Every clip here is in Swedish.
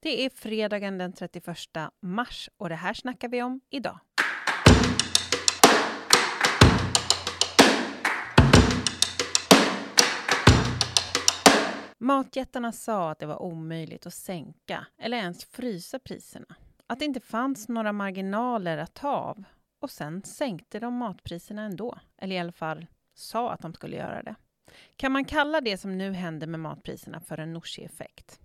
Det är fredagen den 31 mars och det här snackar vi om idag. Matjättarna sa att det var omöjligt att sänka eller ens frysa priserna. Att det inte fanns några marginaler att ta av. Och sen sänkte de matpriserna ändå. Eller i alla fall sa att de skulle göra det. Kan man kalla det som nu händer med matpriserna för en Nooshi-effekt?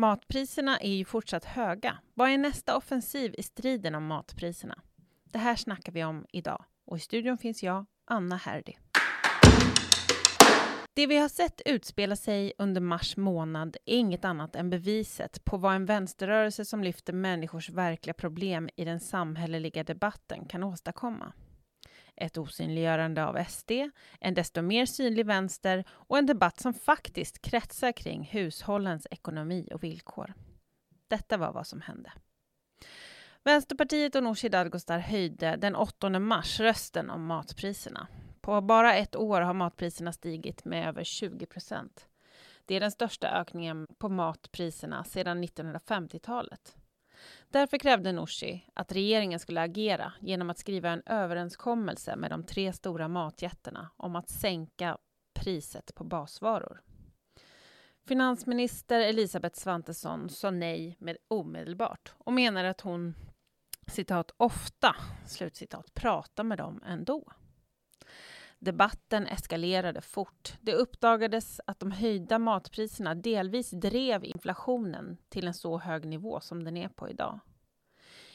Matpriserna är ju fortsatt höga. Vad är nästa offensiv i striden om matpriserna? Det här snackar vi om idag. Och i studion finns jag, Anna Herdy. Det vi har sett utspela sig under mars månad är inget annat än beviset på vad en vänsterrörelse som lyfter människors verkliga problem i den samhälleliga debatten kan åstadkomma. Ett osynliggörande av SD, en desto mer synlig vänster och en debatt som faktiskt kretsar kring hushållens ekonomi och villkor. Detta var vad som hände. Vänsterpartiet och Nooshi Dadgostar höjde den 8 mars rösten om matpriserna. På bara ett år har matpriserna stigit med över 20 procent. Det är den största ökningen på matpriserna sedan 1950-talet. Därför krävde Nooshi att regeringen skulle agera genom att skriva en överenskommelse med de tre stora matjättarna om att sänka priset på basvaror. Finansminister Elisabeth Svantesson sa nej med omedelbart och menar att hon citat ofta slutcitat pratar med dem ändå. Debatten eskalerade fort. Det uppdagades att de höjda matpriserna delvis drev inflationen till en så hög nivå som den är på idag.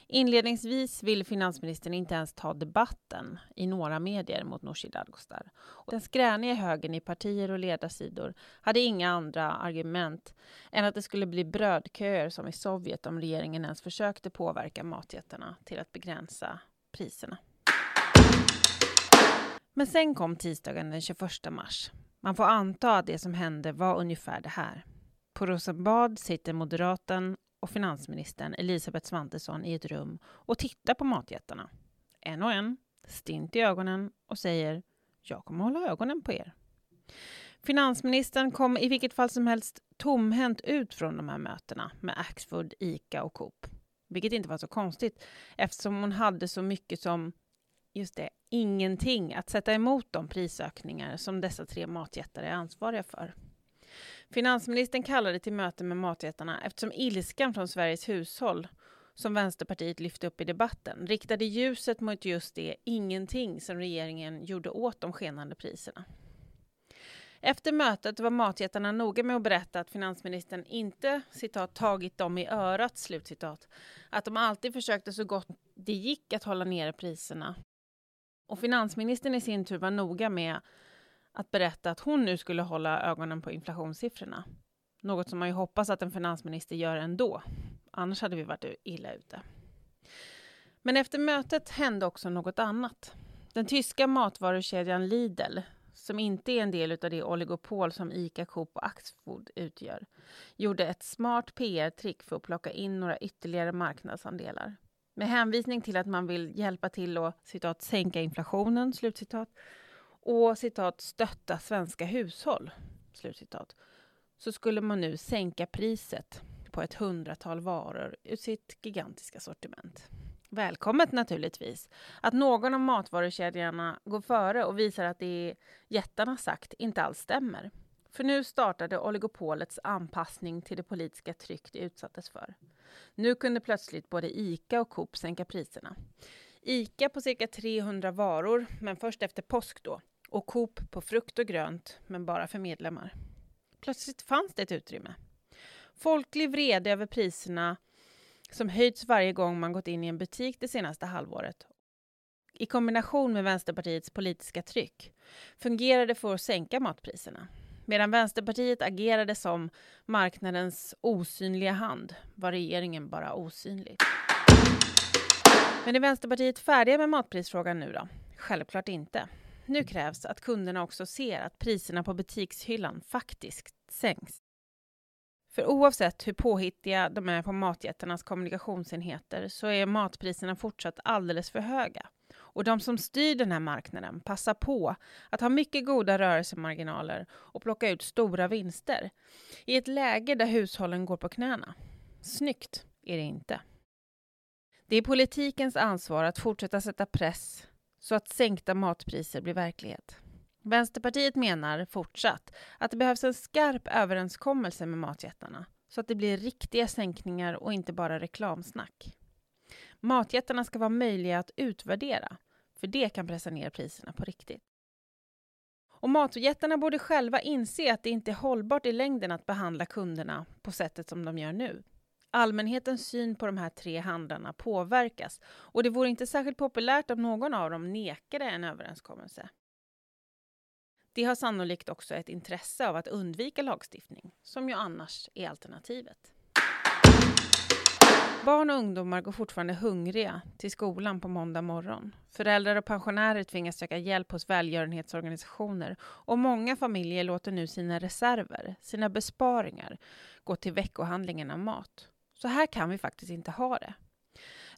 Inledningsvis ville finansministern inte ens ta debatten i några medier mot Nooshi Dadgostar. Den skräniga högern i partier och ledarsidor hade inga andra argument än att det skulle bli brödköer som i Sovjet om regeringen ens försökte påverka matjättarna till att begränsa priserna. Men sen kom tisdagen den 21 mars. Man får anta att det som hände var ungefär det här. På Rosenbad sitter moderaten och finansministern Elisabeth Svantesson i ett rum och tittar på matjättarna. En och en, stint i ögonen och säger jag kommer hålla ögonen på er. Finansministern kom i vilket fall som helst tomhänt ut från de här mötena med Axfood, Ica och Coop. Vilket inte var så konstigt eftersom hon hade så mycket som just det, ingenting att sätta emot de prisökningar som dessa tre matjättar är ansvariga för. Finansministern kallade till möte med matjättarna eftersom ilskan från Sveriges hushåll som Vänsterpartiet lyfte upp i debatten riktade ljuset mot just det ingenting som regeringen gjorde åt de skenande priserna. Efter mötet var matjättarna noga med att berätta att finansministern inte citat, tagit dem i örat, slutcitat. Att de alltid försökte så gott det gick att hålla nere priserna och finansministern i sin tur var noga med att berätta att hon nu skulle hålla ögonen på inflationssiffrorna. Något som man ju hoppas att en finansminister gör ändå. Annars hade vi varit illa ute. Men efter mötet hände också något annat. Den tyska matvarukedjan Lidl, som inte är en del av det oligopol som Ica, Coop och Axfood utgör, gjorde ett smart PR-trick för att plocka in några ytterligare marknadsandelar. Med hänvisning till att man vill hjälpa till att citat, sänka inflationen, slutcitat, och citat, stötta svenska hushåll, slutcitat, så skulle man nu sänka priset på ett hundratal varor ur sitt gigantiska sortiment. Välkommet naturligtvis att någon av matvarukedjorna går före och visar att det jättarna sagt inte alls stämmer. För nu startade oligopolets anpassning till det politiska tryck det utsattes för. Nu kunde plötsligt både ICA och Coop sänka priserna. ICA på cirka 300 varor, men först efter påsk då. Och Coop på frukt och grönt, men bara för medlemmar. Plötsligt fanns det ett utrymme. Folklig vrede över priserna som höjts varje gång man gått in i en butik det senaste halvåret i kombination med Vänsterpartiets politiska tryck fungerade för att sänka matpriserna. Medan Vänsterpartiet agerade som marknadens osynliga hand var regeringen bara osynlig. Men är Vänsterpartiet färdiga med matprisfrågan nu då? Självklart inte. Nu krävs att kunderna också ser att priserna på butikshyllan faktiskt sänks. För oavsett hur påhittiga de är på matjättarnas kommunikationsenheter så är matpriserna fortsatt alldeles för höga. Och de som styr den här marknaden passar på att ha mycket goda rörelsemarginaler och plocka ut stora vinster i ett läge där hushållen går på knäna. Snyggt är det inte. Det är politikens ansvar att fortsätta sätta press så att sänkta matpriser blir verklighet. Vänsterpartiet menar fortsatt att det behövs en skarp överenskommelse med matjättarna så att det blir riktiga sänkningar och inte bara reklamsnack. Matjättarna ska vara möjliga att utvärdera, för det kan pressa ner priserna på riktigt. Och matjättarna borde själva inse att det inte är hållbart i längden att behandla kunderna på sättet som de gör nu. Allmänhetens syn på de här tre handlarna påverkas och det vore inte särskilt populärt om någon av dem nekade en överenskommelse. Det har sannolikt också ett intresse av att undvika lagstiftning, som ju annars är alternativet. Barn och ungdomar går fortfarande hungriga till skolan på måndag morgon. Föräldrar och pensionärer tvingas söka hjälp hos välgörenhetsorganisationer och många familjer låter nu sina reserver, sina besparingar, gå till veckohandlingen av mat. Så här kan vi faktiskt inte ha det.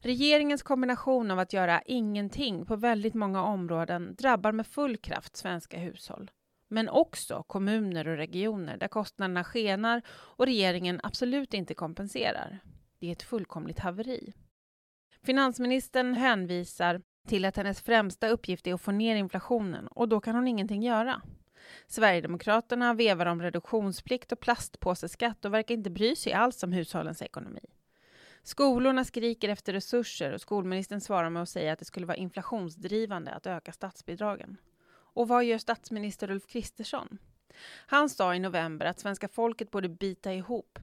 Regeringens kombination av att göra ingenting på väldigt många områden drabbar med full kraft svenska hushåll. Men också kommuner och regioner där kostnaderna skenar och regeringen absolut inte kompenserar. Det är ett fullkomligt haveri. Finansministern hänvisar till att hennes främsta uppgift är att få ner inflationen och då kan hon ingenting göra. Sverigedemokraterna vevar om reduktionsplikt och plastpåseskatt och verkar inte bry sig alls om hushållens ekonomi. Skolorna skriker efter resurser och skolministern svarar med att säga att det skulle vara inflationsdrivande att öka statsbidragen. Och vad gör statsminister Ulf Kristersson? Han sa i november att svenska folket borde bita ihop.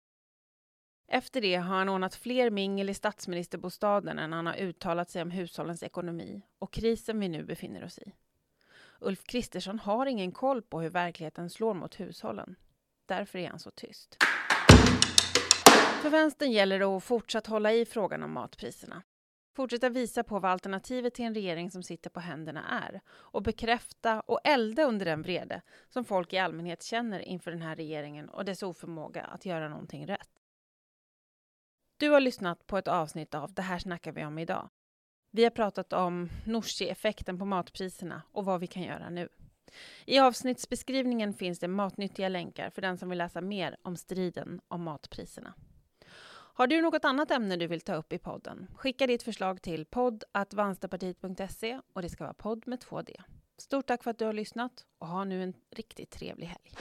Efter det har han ordnat fler mingel i statsministerbostaden än han har uttalat sig om hushållens ekonomi och krisen vi nu befinner oss i. Ulf Kristersson har ingen koll på hur verkligheten slår mot hushållen. Därför är han så tyst. För vänstern gäller det att fortsatt hålla i frågan om matpriserna. Fortsätta visa på vad alternativet till en regering som sitter på händerna är och bekräfta och elda under den vrede som folk i allmänhet känner inför den här regeringen och dess oförmåga att göra någonting rätt. Du har lyssnat på ett avsnitt av Det här snackar vi om idag. Vi har pratat om Nooshi-effekten på matpriserna och vad vi kan göra nu. I avsnittsbeskrivningen finns det matnyttiga länkar för den som vill läsa mer om striden om matpriserna. Har du något annat ämne du vill ta upp i podden? Skicka ditt förslag till podd.vanstapartiet.se och det ska vara podd med två D. Stort tack för att du har lyssnat och ha nu en riktigt trevlig helg.